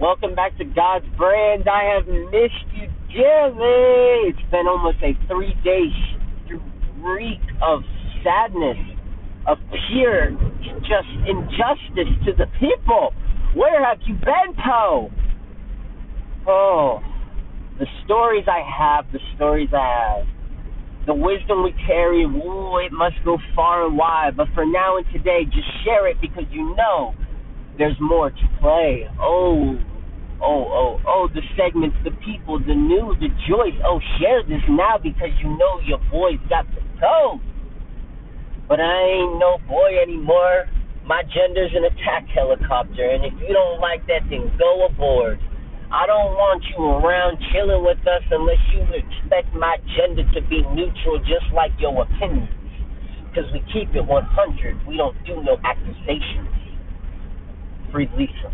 Welcome back to God's Brand. I have missed you dearly. It's been almost a three day streak of sadness, of pure just injustice to the people. Where have you been, Poe? Oh, the stories I have, the stories I have. The wisdom we carry, ooh, it must go far and wide. But for now and today, just share it because you know there's more to play. Oh, oh, oh, oh, the segments, the people, the news, the joys. Oh, share this now because you know your boy's got the toes. But I ain't no boy anymore. My gender's an attack helicopter, and if you don't like that, then go aboard. I don't want you around chilling with us unless you expect my gender to be neutral, just like your opinions. Because we keep it 100. We don't do no accusations. Free Lisa.